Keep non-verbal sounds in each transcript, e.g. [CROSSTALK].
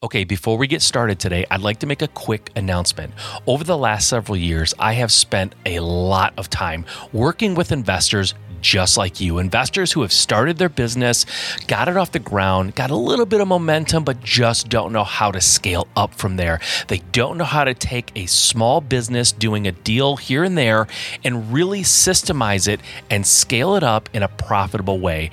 Okay, before we get started today, I'd like to make a quick announcement. Over the last several years, I have spent a lot of time working with investors just like you. Investors who have started their business, got it off the ground, got a little bit of momentum, but just don't know how to scale up from there. They don't know how to take a small business doing a deal here and there and really systemize it and scale it up in a profitable way.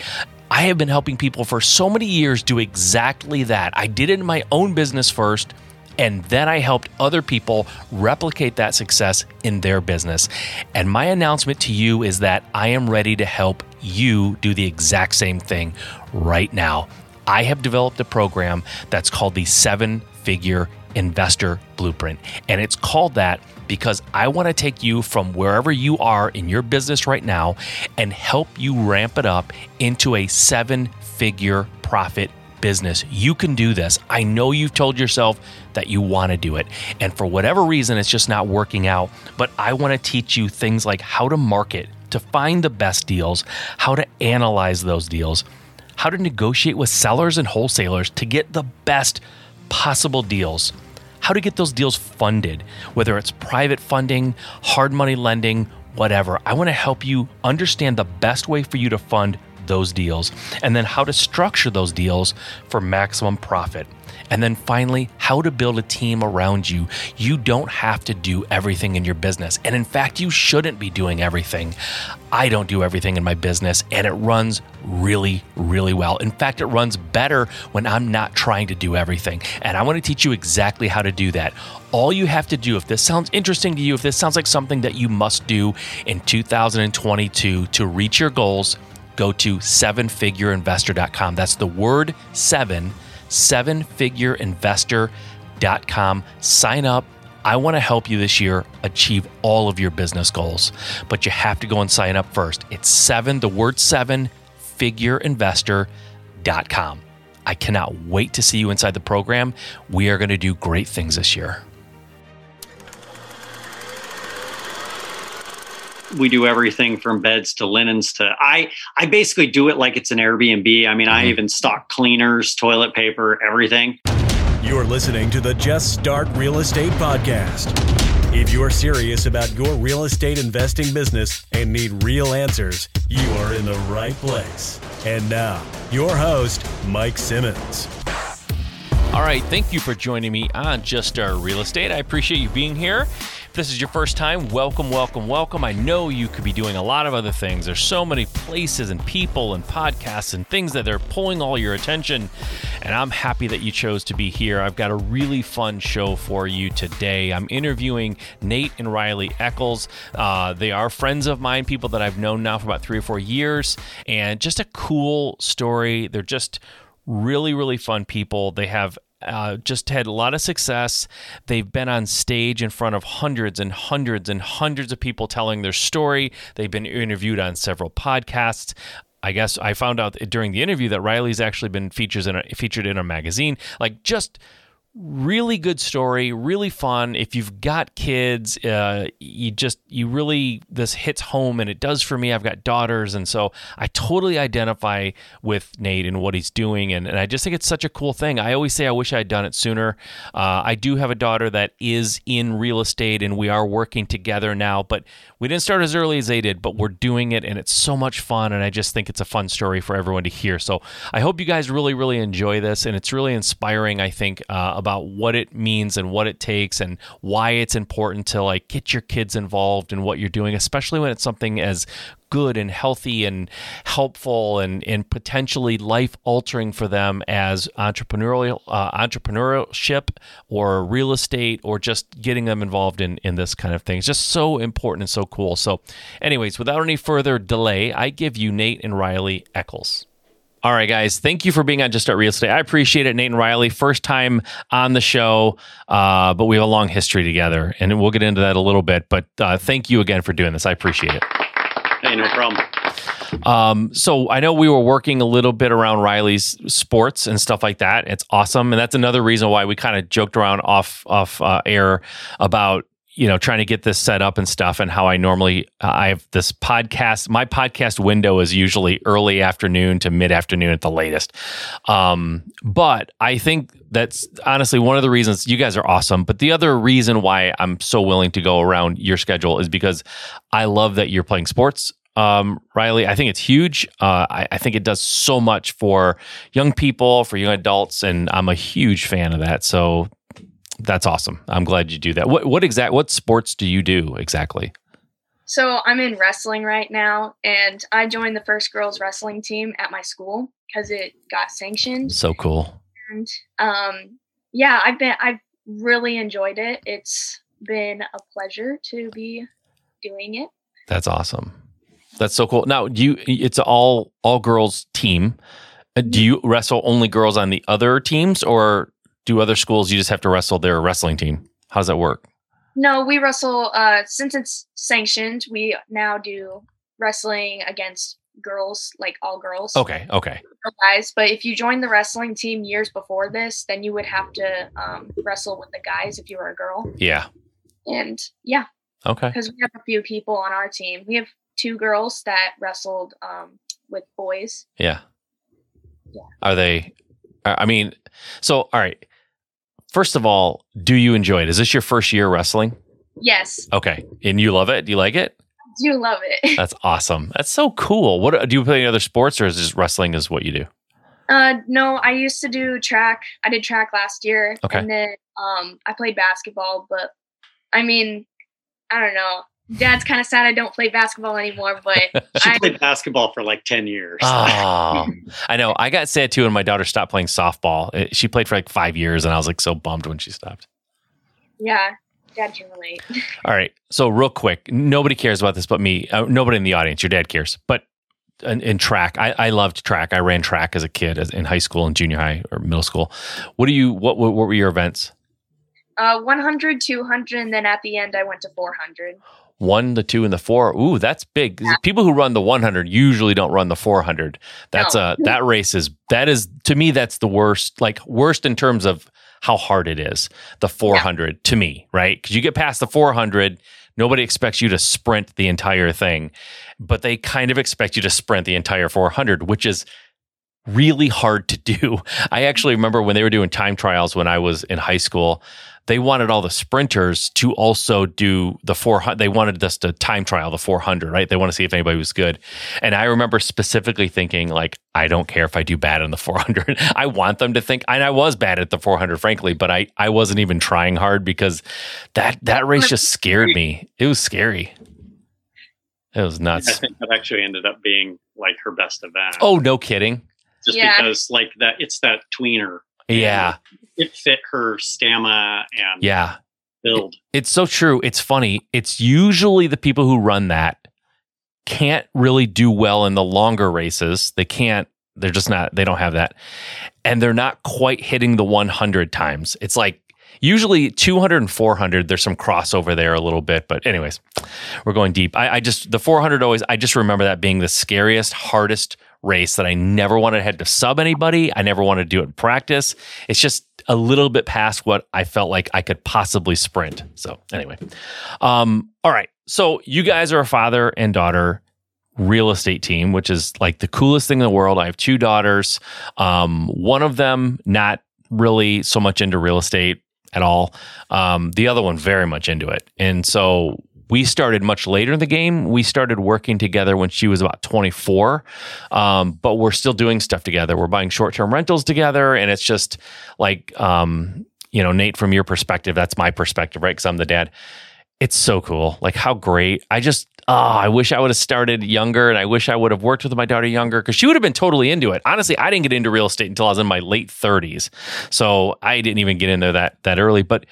I have been helping people for so many years do exactly that. I did it in my own business first. And then I helped other people replicate that success in their business. And my announcement to you is that I am ready to help you do the exact same thing right now. I have developed a program that's called the Seven Figure Investor Blueprint. And it's called that because I want to take you from wherever you are in your business right now and help you ramp it up into a seven figure profit business. You can do this. I know you've told yourself that you want to do it. And for whatever reason, it's just not working out. But I want to teach you things like how to market, to find the best deals, how to analyze those deals, how to negotiate with sellers and wholesalers to get the best possible deals how to get those deals funded, whether it's private funding, hard money lending, whatever. I want to help you understand the best way for you to fund those deals and then how to structure those deals for maximum profit. And then finally, how to build a team around you. You don't have to do everything in your business. And in fact, you shouldn't be doing everything. I don't do everything in my business, and it runs really, really well. In fact, it runs better when I'm not trying to do everything. And I want to teach you exactly how to do that. All you have to do, if this sounds interesting to you, if this sounds like something that you must do in 2022 to reach your goals, go to sevenfigureinvestor.com. That's the word seven sevenfigureinvestor.com. Sign up. I want to help you this year achieve all of your business goals, but you have to go and sign up first. It's seven, the word seven, figureinvestor.com. I cannot wait to see you inside the program. We are going to do great things this year. We do everything from beds to linens to I I basically do it like it's an Airbnb. I mean, mm-hmm. I even stock cleaners, toilet paper, everything. You're listening to the Just Start Real Estate podcast. If you're serious about your real estate investing business and need real answers, you are in the right place. And now, your host, Mike Simmons. All right, thank you for joining me on Just Start Real Estate. I appreciate you being here If this is your first time, welcome, welcome, welcome. I know you could be doing a lot of other things. There's so many places and people and podcasts and things that they're pulling all your attention. And I'm happy that you chose to be here. I've got a really fun show for you today. I'm interviewing Nate and Riley Eccles. Uh, they are friends of mine, people that I've known now for about three or four years, and just a cool story. They're just really, really fun people. They have uh, just had a lot of success. They've been on stage in front of hundreds and hundreds and hundreds of people telling their story. They've been interviewed on several podcasts. I guess I found out during the interview that Riley's actually been features in a, featured in a magazine. Like just really good story really fun. If you've got kids uh, you just you really this hits home and it does for me. I've got daughters. And so i totally identify with nate and what he's doing. And, and i just think it's such a cool thing. I always say i wish i had done it sooner. Uh, i do have a daughter that is in real estate and we are working together now but we didn't start as early as they did but we're doing it and it's so much fun. And i just think it's a fun story for everyone to hear. So i hope you guys really really enjoy this and it's really inspiring i think uh, about what it means and what it takes and why it's important to like get your kids involved in what you're doing, especially when it's something as good and healthy and helpful and, and potentially life altering for them as entrepreneurial uh, entrepreneurship or real estate or just getting them involved in in this kind of thing. It's just so important and so cool. So, anyways, without any further delay, I give you Nate and Riley Eccles. All right, guys. Thank you for being on Just Start Real Estate. I appreciate it, Nate and Riley. First time on the show, uh, but we have a long history together, and we'll get into that a little bit. But uh, thank you again for doing this. I appreciate it. Hey, no problem. Um, so I know we were working a little bit around Riley's sports and stuff like that. It's awesome, and that's another reason why we kind of joked around off off uh, air about you know, trying to get this set up and stuff, and how I normally uh, I have this podcast. My podcast window is usually early afternoon to mid afternoon at the latest. Um, but I think that's honestly one of the reasons you guys are awesome. But the other reason why I'm so willing to go around your schedule is because I love that you're playing sports um, Riley. I think it's huge. Uh, I, I, think it does so much for young people, for young adults, and I'm a huge fan of that. So that's awesome. I'm glad you do that. What what exact what sports do you do exactly? So I'm in wrestling right now, and I joined the first girls wrestling team at my school because it got sanctioned. So cool. And um, yeah, I've been I've really enjoyed it. It's been a pleasure to be doing it. That's awesome. That's so cool. Now, do you? It's all all girls team. Uh, do you wrestle only girls on the other teams, or do other schools you just have to wrestle their wrestling team? How does that work? No, we wrestle. Uh, since it's sanctioned, we now do wrestling against girls, like all girls. Okay, okay. Guys, but if you joined the wrestling team years before this, then you would have to um, wrestle with the guys if you were a girl. Yeah. And yeah. Okay. Because we have a few people on our team. We have two girls that wrestled um, with boys. Yeah. Yeah. Are they? I mean, so all right. First of all, do you enjoy it? Is this your first year wrestling? Yes. Okay, and you love it? Do you like it? I do love it. [LAUGHS] That's awesome. That's so cool. What do you play any other sports, or is just wrestling is what you do? Uh, no, I used to do track. I did track last year, okay. and then um, I played basketball. But I mean, I don't know. Dad's kind of sad I don't play basketball anymore, but [LAUGHS] she I, played basketball for like 10 years. Oh, [LAUGHS] I know. I got sad too when my daughter stopped playing softball. She played for like five years and I was like so bummed when she stopped. Yeah, dad can relate. [LAUGHS] All right. So, real quick, nobody cares about this but me. Uh, nobody in the audience. Your dad cares. But in, in track, I, I, loved track. I ran track as a kid as, in high school and junior high or middle school. What do you, what, what, what were your events? Uh, 100, 200, and then at the end I went to 400 one, the two, and the four. Ooh, that's big. Yeah. People who run the 100 usually don't run the 400. That's no. a that race is that is to me that's the worst. Like worst in terms of how hard it is. The 400 yeah. to me, right? Because you get past the 400, nobody expects you to sprint the entire thing, but they kind of expect you to sprint the entire 400, which is really hard to do. [LAUGHS] I actually remember when they were doing time trials when I was in high school they wanted all the sprinters to also do the 400 they wanted us to time trial the 400 right? They want to see if anybody was good. And i remember specifically thinking like i don't care if i do bad in the 400 [LAUGHS] i want them to think and i was bad at the 400 frankly but i i wasn't even trying hard because that that race just scared me. It was scary. It was nuts i think that actually ended up being like her best event. Oh no kidding just yeah. because like that it's that tweener yeah it fit her stamina and yeah build. It, it's so true. It's funny. It's usually the people who run that can't really do well in the longer races. They can't. They're just not. They don't have that, and they're not quite hitting the 100 times. It's like usually 200 and 400 there's some crossover there a little bit but anyways we're going deep I, I, just the 400 always i just remember that being the scariest hardest race that i never wanted to head to sub anybody i never wanted to do it in practice it's just a little bit past what I felt like I could possibly sprint. So anyway, um, all right. So you guys are a father and daughter real estate team, which is like the coolest thing in the world. I have two daughters. Um, one of them not really so much into real estate at all. Um, the other one very much into it. And so we started much later in the game. We started working together when she was about 24, um, but we're still doing stuff together. We're buying short term rentals together, and it's just like, um, you know, Nate, from your perspective, that's my perspective, right? Because I'm the dad. It's so cool. Like, how great. I just, oh, I wish I would have started younger and I wish I would have worked with my daughter younger because she would have been totally into it. Honestly, I didn't get into real estate until I was in my late 30s. So I didn't even get into that that early. But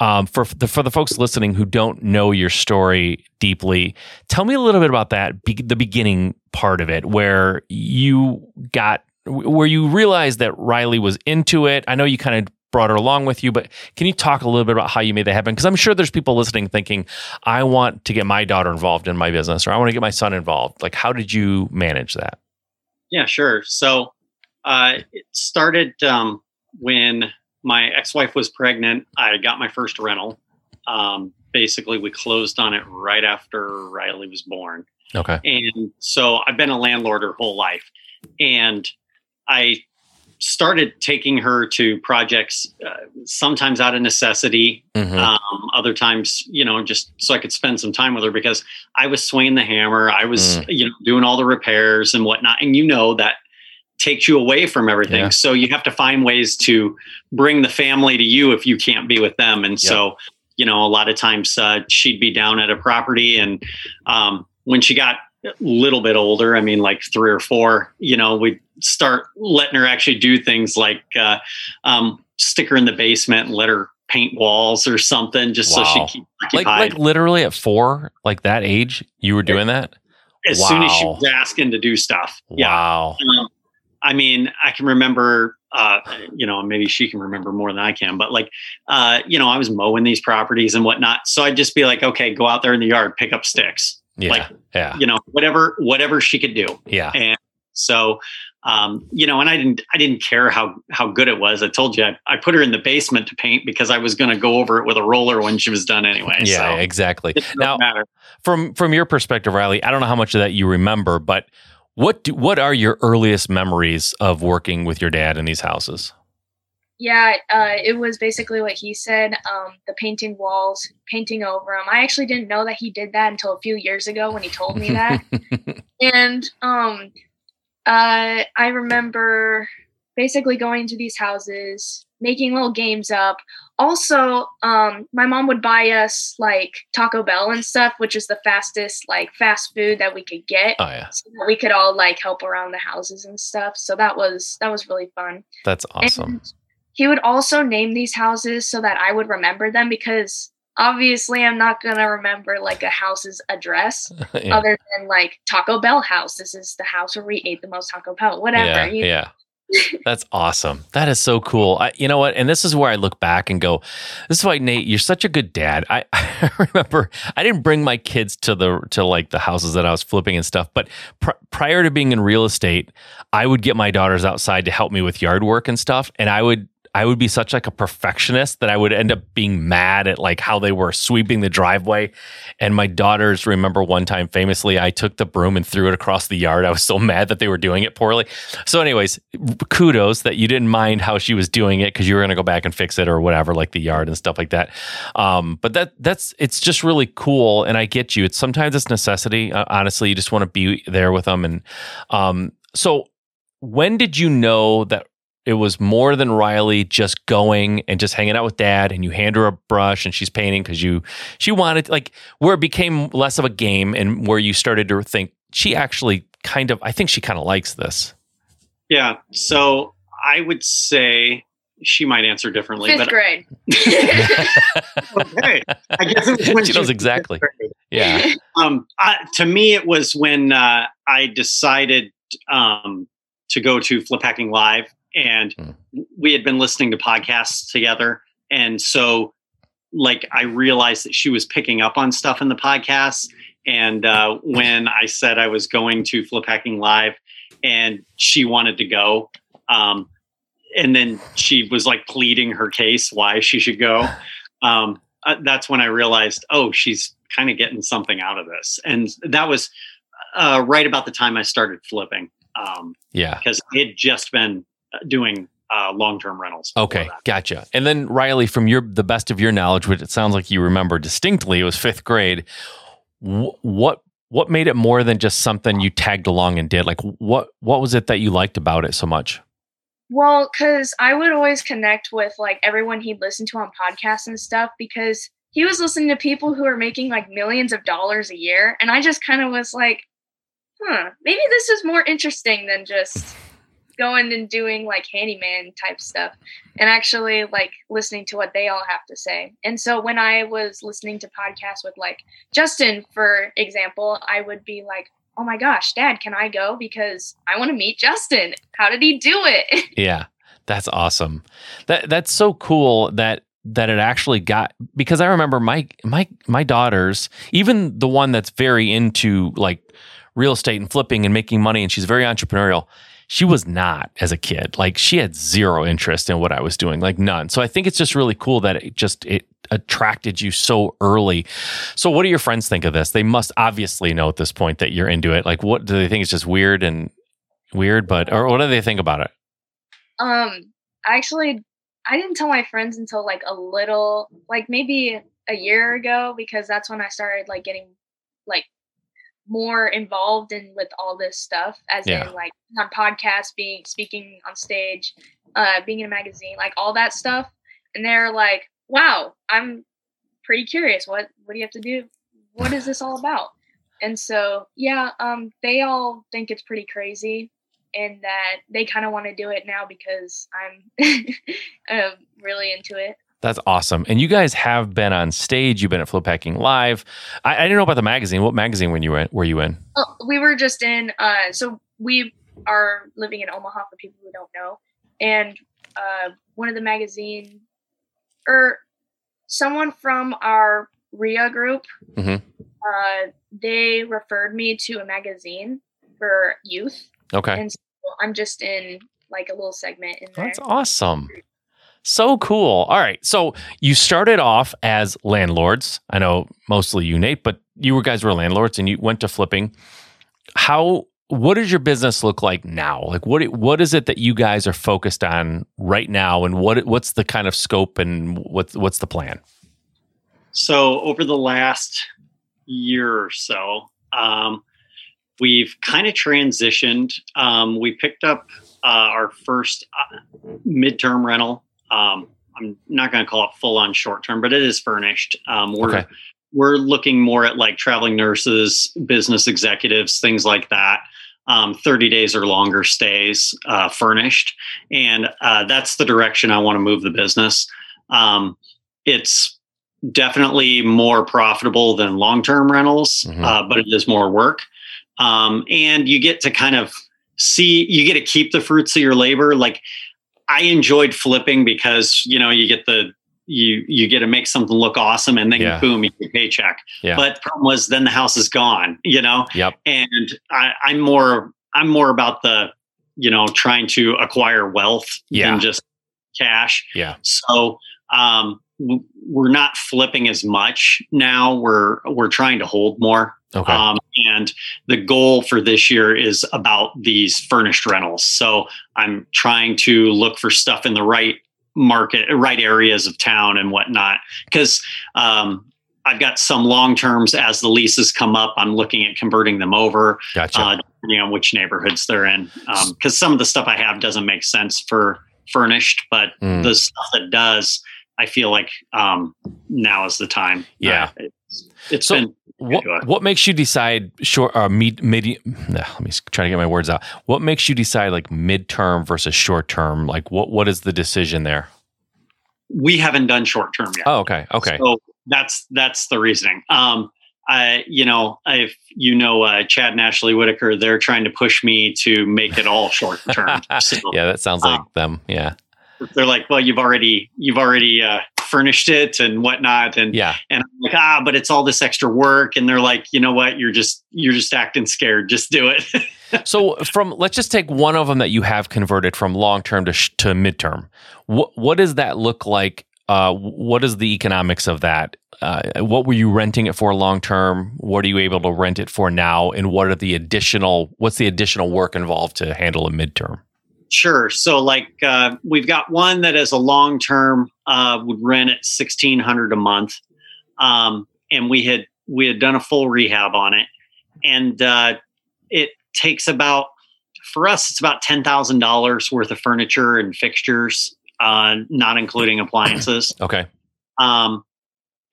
um, for the for the folks listening who don't know your story deeply, tell me a little bit about that be, the beginning part of it, where you got where you realized that Riley was into it. I know you kind of brought her along with you, but can you talk a little bit about how you made that happen? Because I'm sure there's people listening thinking, I want to get my daughter involved in my business, or I want to get my son involved. Like, how did you manage that? Yeah, sure. So uh, it started um, when my ex-wife was pregnant. I got my first rental. Um, basically we closed on it right after Riley was born. Okay. And so I've been a landlord her whole life. And I started taking her to projects uh, sometimes out of necessity Mhm. um, other times you know just so i could spend some time with her because i was swinging the hammer i was Mm. you know doing all the repairs and whatnot and you know that takes you away from everything Yeah. so you have to find ways to bring the family to you if you can't be with them and so you know a lot of times uh, she'd be down at a property and um, when she got a little bit older i mean like three or four you know we'd start letting her actually do things like uh, um, stick her in the basement and let her paint walls or something just so she keep Like like literally at four, like that age, you were doing that? as soon as she was asking to do stuff. Yeah. Wow. Um, I mean, I can remember, uh, you know, maybe she can remember more than I can, but like, uh, you know, I was mowing these properties and whatnot. So I'd just be like, okay, go out there in the yard, pick up sticks, Yeah. like- yeah. you know, whatever, whatever she could do. Yeah. And so, um, you know, and I didn't, I didn't care how, how good it was. I told you, I, I put her in the basement to paint because I was going to go over it with a roller when she was done anyway. Yeah, so exactly. Now, matter. from from your perspective, Riley, I don't know how much of that you remember, but what do, what are your earliest memories of working with your dad in these houses? Yeah, uh, it was basically what he said. Um, the painting walls, painting over them. I actually didn't know that he did that until a few years ago when he told me that. [LAUGHS] and um, uh, I remember basically going to these houses, making little games up. Also, um, my mom would buy us like Taco Bell and stuff, which is the fastest like fast food that we could get. oh yeah, So that we could all like help around the houses and stuff. So that was that was really fun. that's awesome. And he would also name these houses so that I would remember them because obviously I'm not going to remember like a house's address [LAUGHS] yeah. other than like Taco Bell house. This is the house where we ate the most Taco Bell, whatever. Yeah, you- yeah. That's awesome. That is so cool. I, you know what? And this is where I look back and go, "This is why Nate, you're such a good dad." I, [LAUGHS] I remember I didn't bring my kids to the to like the houses that I was flipping and stuff, but pr- prior to being in real estate, I would get my daughters outside to help me with yard work and stuff, and I would I would be such like a perfectionist that I would end up being mad at like how they were sweeping the driveway. And my daughters remember one time famously, I took the broom and threw it across the yard. I was so [LAUGHS] mad that they were doing it poorly. So, anyways, kudos that you didn't mind how she was doing it because you were going to go back and fix it or whatever, like the yard and stuff like that. Um, but that that's it's just really cool, and I get you. It's sometimes it's necessity. Uh, honestly, you just want to be there with them. And um, so, when did you know that? It was more than Riley just going and just hanging out with dad, and you hand her a brush and she's painting because you she wanted like where it became less of a game and where you started to think she actually kind of I think she kind of likes this. Yeah. So I would say she might answer differently, Fifth but grade. [LAUGHS] okay. I guess it was when She knows exactly. Yeah. [LAUGHS] Um, I, to me, it was when uh, I decided um, to go to Flip Hacking Live, and Hmm. we had been listening to podcasts together, and so like I realized that she was picking up on stuff in the podcasts. And uh, when I said I was going to Flip Hacking Live, and she wanted to go, um, and then she was like pleading her case why she should go. [LAUGHS] Um, uh, that's when I realized, oh, she's kind of getting something out of this, and that was uh, right about the time I started flipping, um, Yeah. because it had just been doing uh, long-term rentals. Okay, gotcha. And then Riley, from your the best of your knowledge, which it sounds like you remember distinctly, it was fifth grade. Wh- What what made it more than just something you tagged along and did? Like what what was it that you liked about it so much? Well, because I would always connect with like everyone he'd listen to on podcasts and stuff because he was listening to people who are making like millions of dollars a year. And I just kind of was like, huh, maybe this is more interesting than just going and doing like handyman type stuff and actually like listening to what they all have to say. And so when I was listening to podcasts with like Justin, for example, I would be like, oh my gosh, dad, can I go? Because I want to meet Justin. How did he do it? [LAUGHS] Yeah, that's awesome. That that's so cool that that it actually got because I remember my my my daughters, even the one that's very into like real estate and flipping and making money, and she's very entrepreneurial. She was not as a kid. Like she had zero interest in what I was doing, like none. So I think it's just really cool that it just it attracted you so early. So what do your friends think of this? They must obviously know at this point that you're into it. Like what do they think it's just weird and weird, but or what do they think about it? Um, actually, I didn't tell my friends until like a little, like maybe a year ago, because that's when I started like getting like more involved in with all this stuff, as Yeah. in like on podcasts, being speaking on stage, uh, being in a magazine, like all that stuff. And they're like, "Wow, I'm pretty curious. What what do you have to do? What is this all [LAUGHS] about?" And so, yeah, um, they all think it's pretty crazy and that they kind of want to do it now because I'm [LAUGHS] uh, really into it. That's awesome. And you guys have been on stage. You've been at Flip Hacking Live. I, I didn't know about the magazine. What magazine were you in? Were you in? We were just in, uh, so we are living in Omaha for people who don't know. And uh, one of the magazine, or someone from our REIA group, Mhm. uh, they referred me to a magazine for youth. Okay. And so I'm just in like a little segment in there. That's awesome. So cool. All right. So you started off as landlords. I know mostly you, Nate, but you guys were landlords and you went to flipping. How what does your business look like now? Like what what is it that you guys are focused on right now and what what's the kind of scope and what's what's the plan? So over the last year or so, um, we've kind of transitioned. Um, we picked up uh, our first uh, midterm rental. Um, I'm not going to call it full on short term, but it is furnished. Um, we're Okay. we're looking more at like traveling nurses, business executives, things like that. Um, 30 days or longer stays uh, furnished. And uh, that's the direction I want to move the business. Um, it's definitely more profitable than long term rentals, Mhm. uh, but it is more work. Um, and you get to kind of see, you get to keep the fruits of your labor. Like I enjoyed flipping because, you know, you get the, you you get to make something look awesome and then Yeah. boom you get a paycheck Yeah. but problem was then the house is gone you know Yep. and I, i'm more i'm more about the you know trying to acquire wealth Yeah. than just cash Yeah. so um we're not flipping as much now we're we're trying to hold more Okay. um, and the goal for this year is about these furnished rentals. So I'm trying to look for stuff in the right market, right areas of town and whatnot. Because um, I've got some long terms as the leases come up. I'm looking at converting them over, gotcha. uh, depending on which neighborhoods they're in. Because some of the stuff I have doesn't make sense for furnished, but Mm. the stuff that does, I feel like um, now is the time. Yeah. Uh, it's, So- been what what makes you decide short uh, mid mid let me try to get my words out what makes you decide like midterm versus short term like what what is the decision there we haven't done short term yet. oh okay okay So that's that's the reasoning. Um, I, you know, if you know uh, Chad and Ashley Whitaker, they're trying to push me to make it all short term. so [LAUGHS] yeah that sounds like Um, them yeah they're like, "Well, you've already you've already uh, furnished it and whatnot," and yeah and I'm like, "Ah, but it's all this extra work." And they're like, "You know what? You're just you're just acting scared. Just do it." [LAUGHS] so from let's just take one of them that you have converted from long term to sh- to midterm what what does that look like uh, what is the economics of that? Uh, what were you renting it for long term? What are you able to rent it for now? And what are the additional? What's the additional work involved to handle a midterm? Sure. So, like, uh, we've got one that is a long term uh, would rent at sixteen hundred a month, um, and we had we had done a full rehab on it, and uh, it takes about for us it's about ten thousand dollars worth of furniture and fixtures, uh, not including appliances. Okay. um,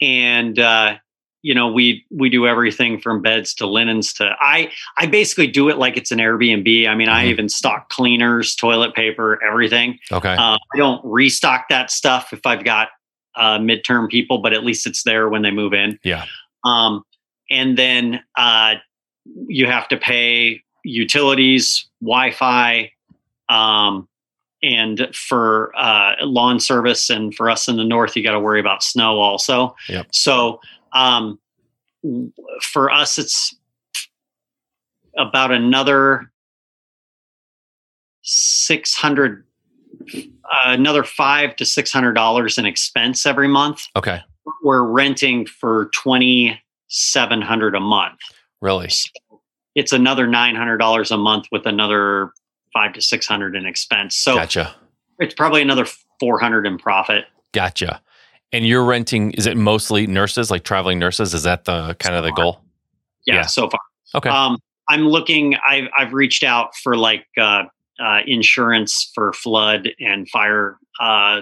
and uh, you know we we do everything from beds to linens to I I basically do it like it's an Airbnb. I mean, I Mhm. even stock cleaners, toilet paper, everything. Okay. Uh, I don't restock that stuff if I've got uh, midterm people, but at least it's there when they move in. Yeah. Um, and then uh, you have to pay utilities, Wi-Fi, um, and for uh, lawn service. And for us in the north, you got to worry about snow also. Yep. So um, for us, it's about another 600 uh, another 5 to 600 dollars in expense every month. Okay. We're renting for 2700 a month. Really? So it's another $900 a month with another 5 to 600 in expense. So Gotcha. it's probably another 400 in profit. Gotcha. And you're renting, is it mostly nurses, like traveling nurses? Is that the kind of the goal? Yeah, Yeah. so far. Okay. Um, I'm looking. I've I've reached out for like uh, uh, insurance for flood and fire uh,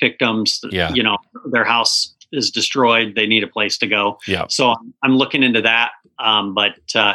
victims. Yeah. you know, their house is destroyed. They need a place to go. yeah. So I'm, I'm looking into that. Um, but uh,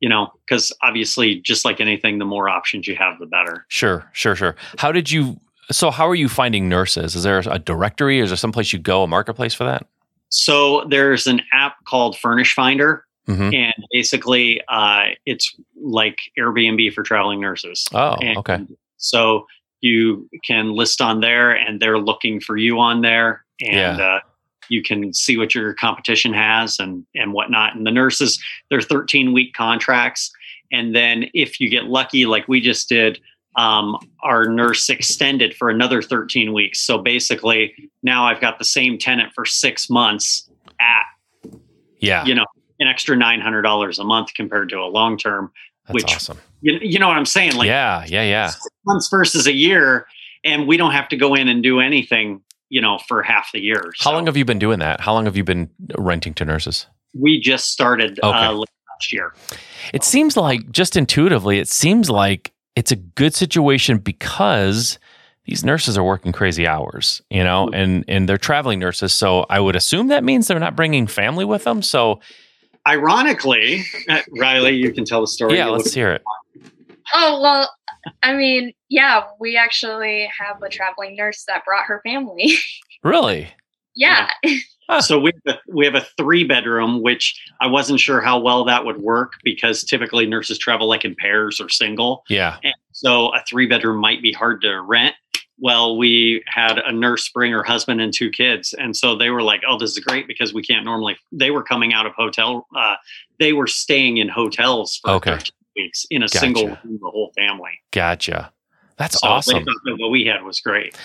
you know, because obviously, just like anything, the more options you have, the better. Sure, sure, sure. How did you, so how are you finding nurses? Is there a directory? Is there someplace you go, a marketplace for that? So there's an app called Furnish Finder, hmm and basically, uh, it's like Airbnb for traveling nurses. Oh, And okay. So you can list on there, and they're looking for you on there, and Yeah. uh, you can see what your competition has and and whatnot. And the nurses, they're 13 week contracts, and then if you get lucky, like we just did. Um, our nurse extended for another 13 weeks. So basically, now I've got the same tenant for six months at Yeah. you know an extra $900 a month compared to a long term. That's which- awesome. You, you know what I'm saying? Like yeah, yeah, yeah. six months versus a year, and we don't have to go in and do anything, you know, for half the year. How long have you been doing that? How long have you been renting to nurses? we just started Okay. uh, last year? It seems like, just intuitively, it seems like it's a good situation because these nurses are working crazy hours, you know, Mm-hmm. and and they're traveling nurses. So I would assume that means they're not bringing family with them. So Ironically, uh, Riley, you can tell the story. yeah, let's hear it. Oh well, I mean, yeah, we actually have a traveling nurse that brought her family. [LAUGHS] Really? yeah. So we have, a, we have a three bedroom, which I wasn't sure how well that would work because typically nurses travel like in pairs or single. Yeah. And so a three bedroom might be hard to rent. Well, we had a nurse bring her husband and two kids. And so they were like, oh, this is great because we can't normally, they were coming out of hotel, uh, they were staying in hotels for Okay. weeks in a Gotcha. single room, the whole family. Gotcha. That's so awesome. what we had was great.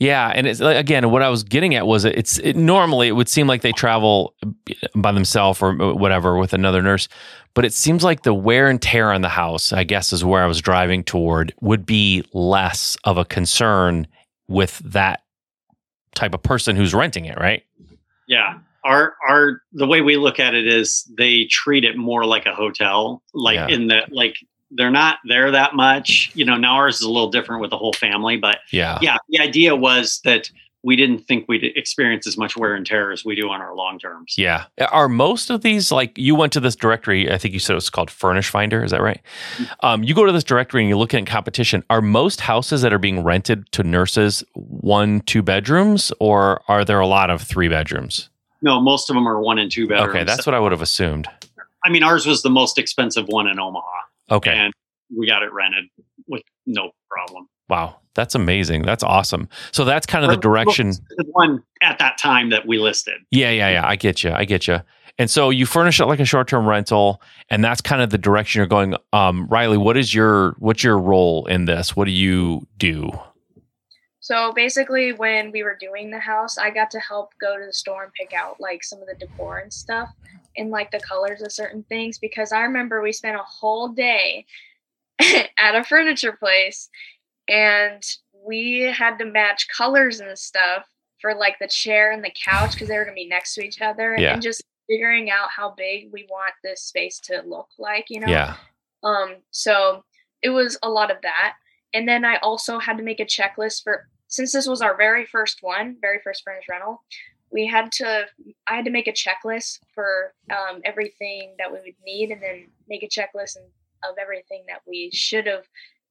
Yeah, and it's like, again, what I was getting at was it's it, normally it would seem like they travel by themselves or uh, whatever with another nurse, but it seems like the wear and tear on the house, I guess, is where I was driving toward, would be less of a concern with that type of person who's renting it, right? Yeah. Our our the way we look at it is they treat it more like a hotel, like Yeah. in the like they're not there that much. You know, now ours is a little different with the whole family, but Yeah. yeah, the idea was that we didn't think we'd experience as much wear and tear as we do on our long terms. Yeah. Are most of these like you went to this directory? I think you said it was called Furnish Finder. Is that right? Um, you go to this directory and you're looking at competition. Are most houses that are being rented to nurses one, two bedrooms, or are there a lot of three bedrooms? No, most of them are one and two bedrooms. Okay, that's what I would have assumed. I mean, ours was the most expensive one in Omaha, Okay. and we got it rented with no problem. Wow. That's amazing. That's awesome. So that's kind of the direction. The one at that time that we listed. Yeah, yeah, yeah. I get you. I get you. And so you furnish it like a short-term rental, and that's kind of the direction you're going. Um, Riley, what is your what's your role in this? What do you do? So basically, when we were doing the house, I got to help go to the store and pick out like some of the decor and stuff and like the colors of certain things because I remember we spent a whole day [LAUGHS] at a furniture place and we had to match colors and stuff for like the chair and the couch because they were going to be next to each other Yeah. and just figuring out how big we want this space to look like, you know? Yeah. Um, so it was a lot of that. And then I also had to make a checklist for since this was our very first one, very first furnished rental, we had to I had to make a checklist for um, everything that we would need and then make a checklist and, of everything that we should have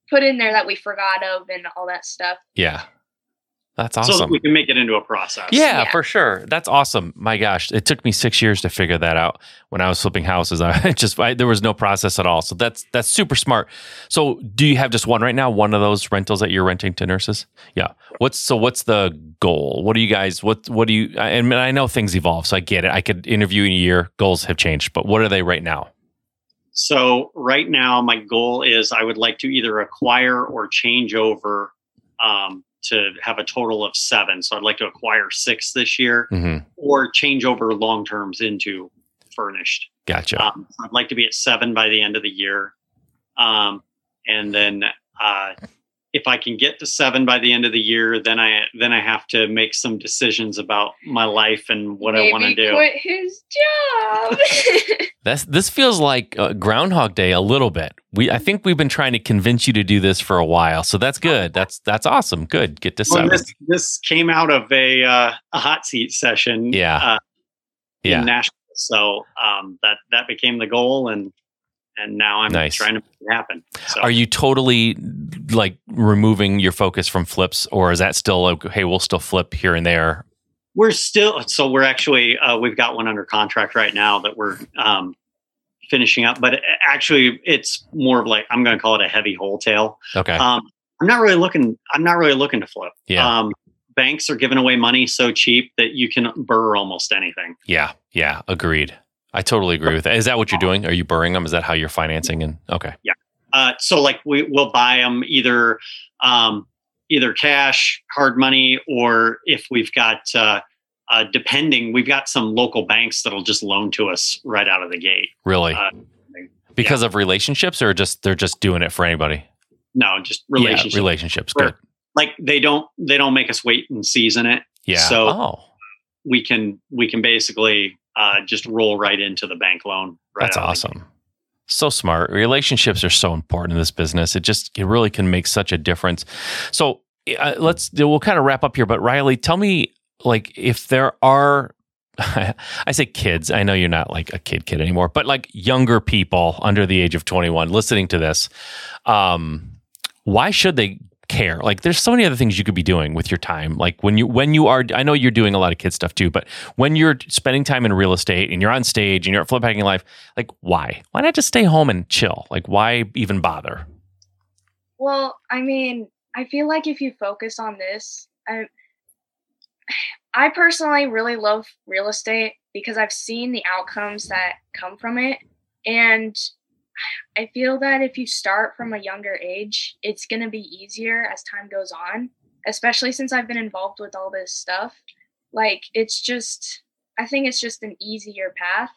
put in there that we forgot of and all that stuff. Yeah. That's awesome. So that we can make it into a process. yeah, Yeah. for sure. That's awesome. My gosh, it took me six years to figure that out. When I was flipping houses, [LAUGHS] I just I, there was no process at all. So that's that's super smart. So, do you have just one right now? One of those rentals that you're renting to nurses? Yeah. What's so? What's the goal? What do you guys? What what do you? I- And I know things evolve, so I get it. I could interview in a year. Goals have changed, but what are they right now? So right now, my goal is I would like to either acquire or change over um, to have a total of seven. So I'd like to acquire six this year, Mm-hmm. or change over long terms into furnished. Gotcha. Um, I'd like to be at seven by the end of the year, um, and then uh, if I can get to seven by the end of the year, then I then I have to make some decisions about my life and what I want to do. Quit his job. [LAUGHS] That's this feels like uh, Groundhog Day a little bit. We I think we've been trying to convince you to do this for a while, so that's good. That's that's awesome. Good. Get to Well, seven. this this came out of a uh, a hot seat session. Yeah. uh, Yeah. Nashville. So um, that that became the goal, and and now I'm Nice. trying to make it happen. So Are you totally like removing your focus from flips, or is that still like, hey, we'll still flip here and there? we're still so we're actually uh, we've got one under contract right now that we're um, finishing up, but actually it's more of like I'm going to call it a heavy wholesale. Okay. Um, I'm not really looking. I'm not really looking to flip. Yeah. Um, banks are giving away money so cheap that you can burr almost anything. yeah. Yeah. Agreed. I totally agree with that. Is that what you're doing? Are you burring them? Is that how you're financing? And okay. Uh, so like we will buy them either um, either cash, hard money, or if we've got uh, uh, depending, we've got some local banks that'll just loan to us right out of the gate. Really? Uh, because of relationships, or just they're just doing it for anybody? No, just relationships. Yeah, relationships. Good. like they don't they don't make us wait and season it. Yeah. So- oh, We can we can basically uh, just roll right into the bank loan. Right that's out of the awesome. So smart. Relationships are so important in this business. It just it really can make such a difference. So uh, let's we'll kind of wrap up here. But Riley, tell me like if there are. [LAUGHS] I say kids. I know you're not like a kid kid anymore, but like younger people under the age of 21 listening to this, um, why should they care? Like there's so many other things you could be doing with your time. Like when you when you are I know you're doing a lot of kid stuff too, but when you're spending time in real estate and you're on stage and you're at flip hacking live, like why? Why not just stay home and chill? Like why even bother? Well, I mean, I feel like if you focus on this, I, I personally really love real estate because I've seen the outcomes that come from it. And I feel that if you start from a younger age, it's going to be easier as time goes on, especially since I've been involved with all this stuff. Like, it's just, I think it's just an easier path.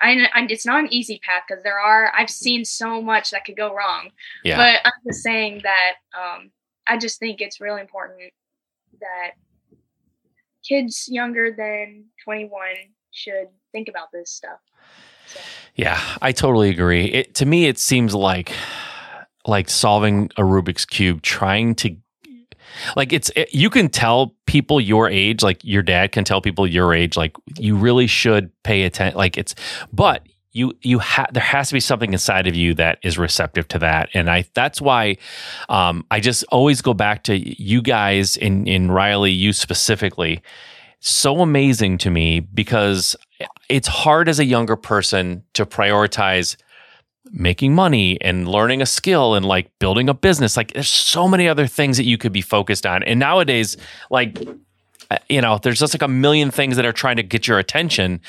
I, I it's not an easy path because there are, I've seen so much that could go wrong. Yeah. But I'm just saying that um, I just think it's really important that kids younger than 21 should think about this stuff. So, Yeah, I totally agree. It to me it seems like like solving a Rubik's cube trying to like it's it, you can tell people your age like your dad can tell people your age like you really should pay attention like it's but you you have there has to be something inside of you that is receptive to that and i that's why um i just always go back to you guys in in riley you specifically so amazing to me because it's hard as a younger person to prioritize making money and learning a skill and like building a business. Like there's so many other things that you could be focused on. And nowadays like uh, you know there's just like a million things that are trying to get your attention.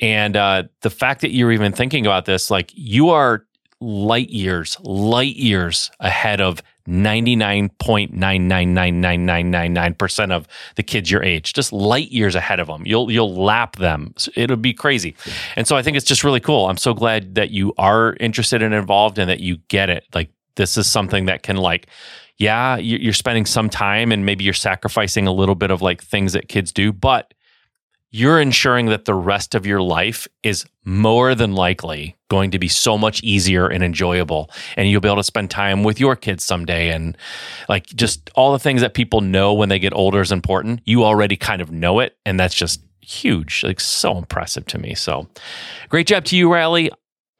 And uh, the fact that you're even thinking about this like you are light years light years ahead of 99.9999999% of the kids your age. Just light years ahead of them you'll you'll lap them. It'll be crazy. And so i think it's just really cool. I'm so glad that you are interested and involved and that you get it. Like this is something that can like yeah you- you're spending some time and maybe you're sacrificing a little bit of like things that kids do but you're ensuring that the rest of your life is more than likely going to be so much easier and enjoyable. And you'll be able to spend time with your kids someday. And like just all the things that people know when they get older is important. You already kind of know it. And that's just huge like so impressive to me. So great job to you riley.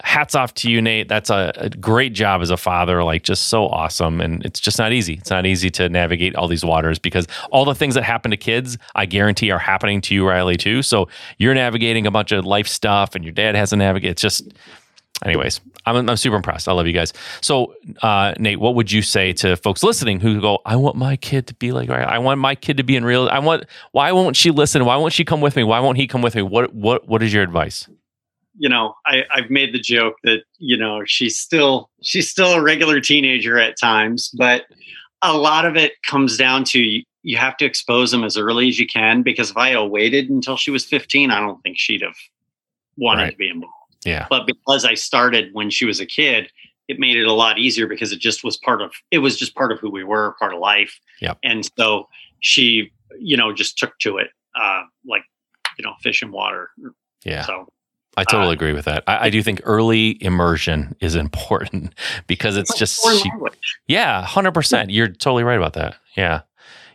Hats off to you nate. That's a, a great job as a father like just so awesome. And it's just not easy. It's not easy to navigate all these waters because all the things that happen to kids i guarantee are happening to you riley too. So you're navigating a bunch of life stuff and your dad has to navigate. It's just anyways i'm, I'm super impressed. I love you guys. So uh, nate what would you say to folks listening who go i want my kid to be like i want my kid to be in real i want why won't she listen? Why won't she come with me? Why won't he come with me? What what what is your advice? You know, I, I've made the joke that you know she's still she's still a regular teenager at times, but a lot of it comes down to you, you have to expose them as early as you can because if I had waited until she was 15, I don't think she'd have wanted Right. to be involved. Yeah. But because I started when she was a kid, it made it a lot easier because it just was part of it was just part of who we were, part of life. Yeah. And so she, you know, just took to it uh like, you know, fish and water. Yeah. So I totally Uh, agree with that. I, I do think early immersion is [LAUGHS] important because it's just she, yeah, hundred percent. You're totally right about that. Yeah,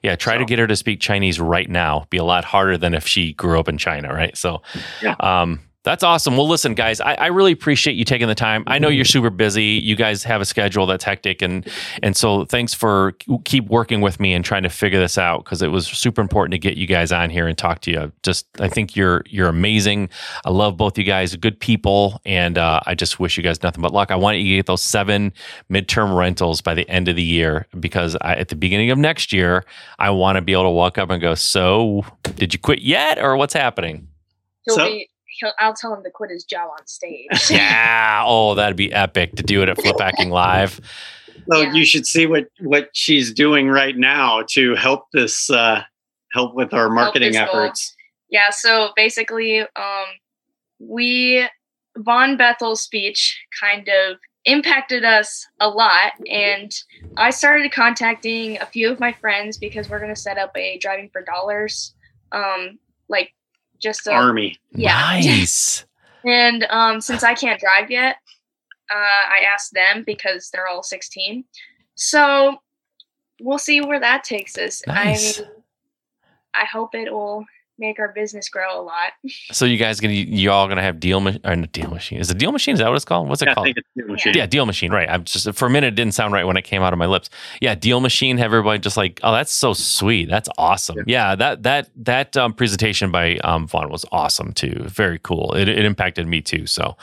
yeah. Try to get her to speak Chinese right now. Be a lot harder than if she grew up in China, right? So, Yeah. um, that's awesome. Well, listen, guys, I, I really appreciate you taking the time. I know you're super busy. You guys have a schedule that's hectic, and and so thanks for keep working with me and trying to figure this out because it was super important to get you guys on here and talk to you. Just, I think you're you're amazing. I love both you guys, good people, and uh, I just wish you guys nothing but luck. I want you to get those seven midterm rentals by the end of the year because I, at the beginning of next year, I want to be able to walk up and go, "So, did you quit yet, or what's happening?" He'll So- be. He'll, I'll tell him to quit his job on stage. [LAUGHS] [LAUGHS] yeah. Oh, that'd be epic to do it at Flip Hacking Live. So Yeah. you should see what what she's doing right now to help this uh help with our marketing this goal. efforts. Yeah, so basically, um, we Vaughn Bethel's speech kind of impacted us a lot, and I started contacting a few of my friends because we're going to set up a driving for dollars, um, like just a Army. Yeah. Nice. [LAUGHS] And um, since I can't drive yet, uh, I asked them because they're all 16. So we'll see where that takes us. Nice. I mean, I hope it will make our business grow a lot. [LAUGHS] So you guys gonna you all gonna have deal machine or not deal machine? Is it deal machine? Is that what it's called? What's it Yeah, I called? think it's Deal Machine. Yeah, deal machine. Right. I'm just for a minute it didn't sound right when it came out of my lips. Yeah, deal machine. Have everybody just like, oh, that's so sweet. That's awesome. Yeah, that that that um, presentation by um, Vaughn was awesome too. Very cool. It, it impacted me too. So,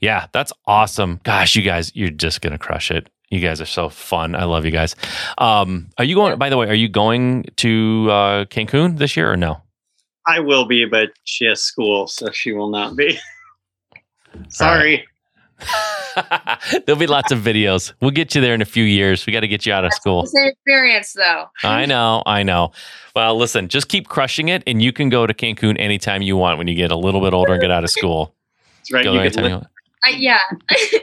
yeah, that's awesome. Gosh, you guys, you're just gonna crush it. You guys are so fun. I love you guys. Um, are you going? By the way, are you going to uh, Cancun this year or no? I will be, but she has school, so she will not be. [LAUGHS] Sorry. [LAUGHS] There'll be lots of videos. We'll get you there in a few years. We got to get you out of school. It's an experience, though. I know, I know. Well, listen, just keep crushing it, and you can go to Cancun anytime you want when you get a little bit older and get out of [LAUGHS] school. That's right. Go You anytime can you live- want. I, yeah.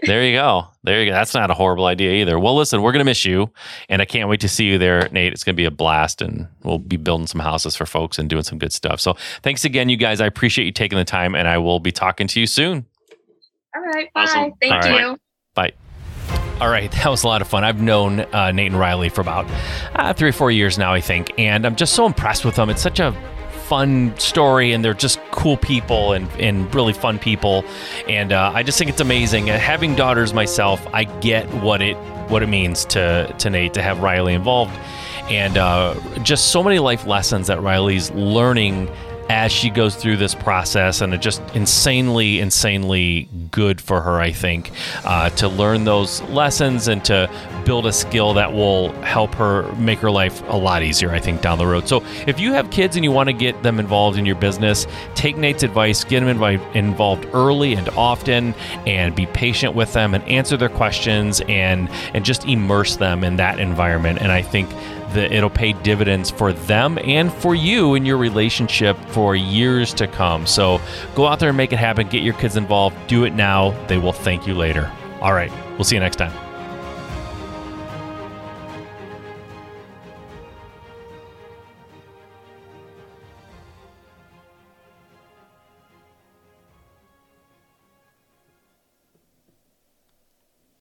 [LAUGHS] There you go. There you go. That's not a horrible idea either. Well, listen, we're gonna miss you, and I can't wait to see you there, Nate. It's gonna be a blast, and we'll be building some houses for folks and doing some good stuff. So, thanks again, you guys. I appreciate you taking the time, and I will be talking to you soon. All right. Bye. Awesome. Thank All right. you. Bye. All right, that was a lot of fun. I've known uh, Nate and Riley for about uh, three or four years now, I think, and I'm just so impressed with them. It's such a fun story, and they're just cool people and, and really fun people. And uh, I just think it's amazing. Uh, having daughters myself, I get what it what it means to to Nate to have Riley involved, and uh, just so many life lessons that Riley's learning as she goes through this process and it just insanely insanely good for her i think uh, to learn those lessons and to build a skill that will help her make her life a lot easier i think down the road. So if you have kids and you want to get them involved in your business take nate's advice get them invi- involved early and often and be patient with them and answer their questions and and just immerse them in that environment. And i think that it'll pay dividends for them and for you in your relationship for years to come. So go out there and make it happen. Get your kids involved. Do it now. They will thank you later. All right. We'll see you next time.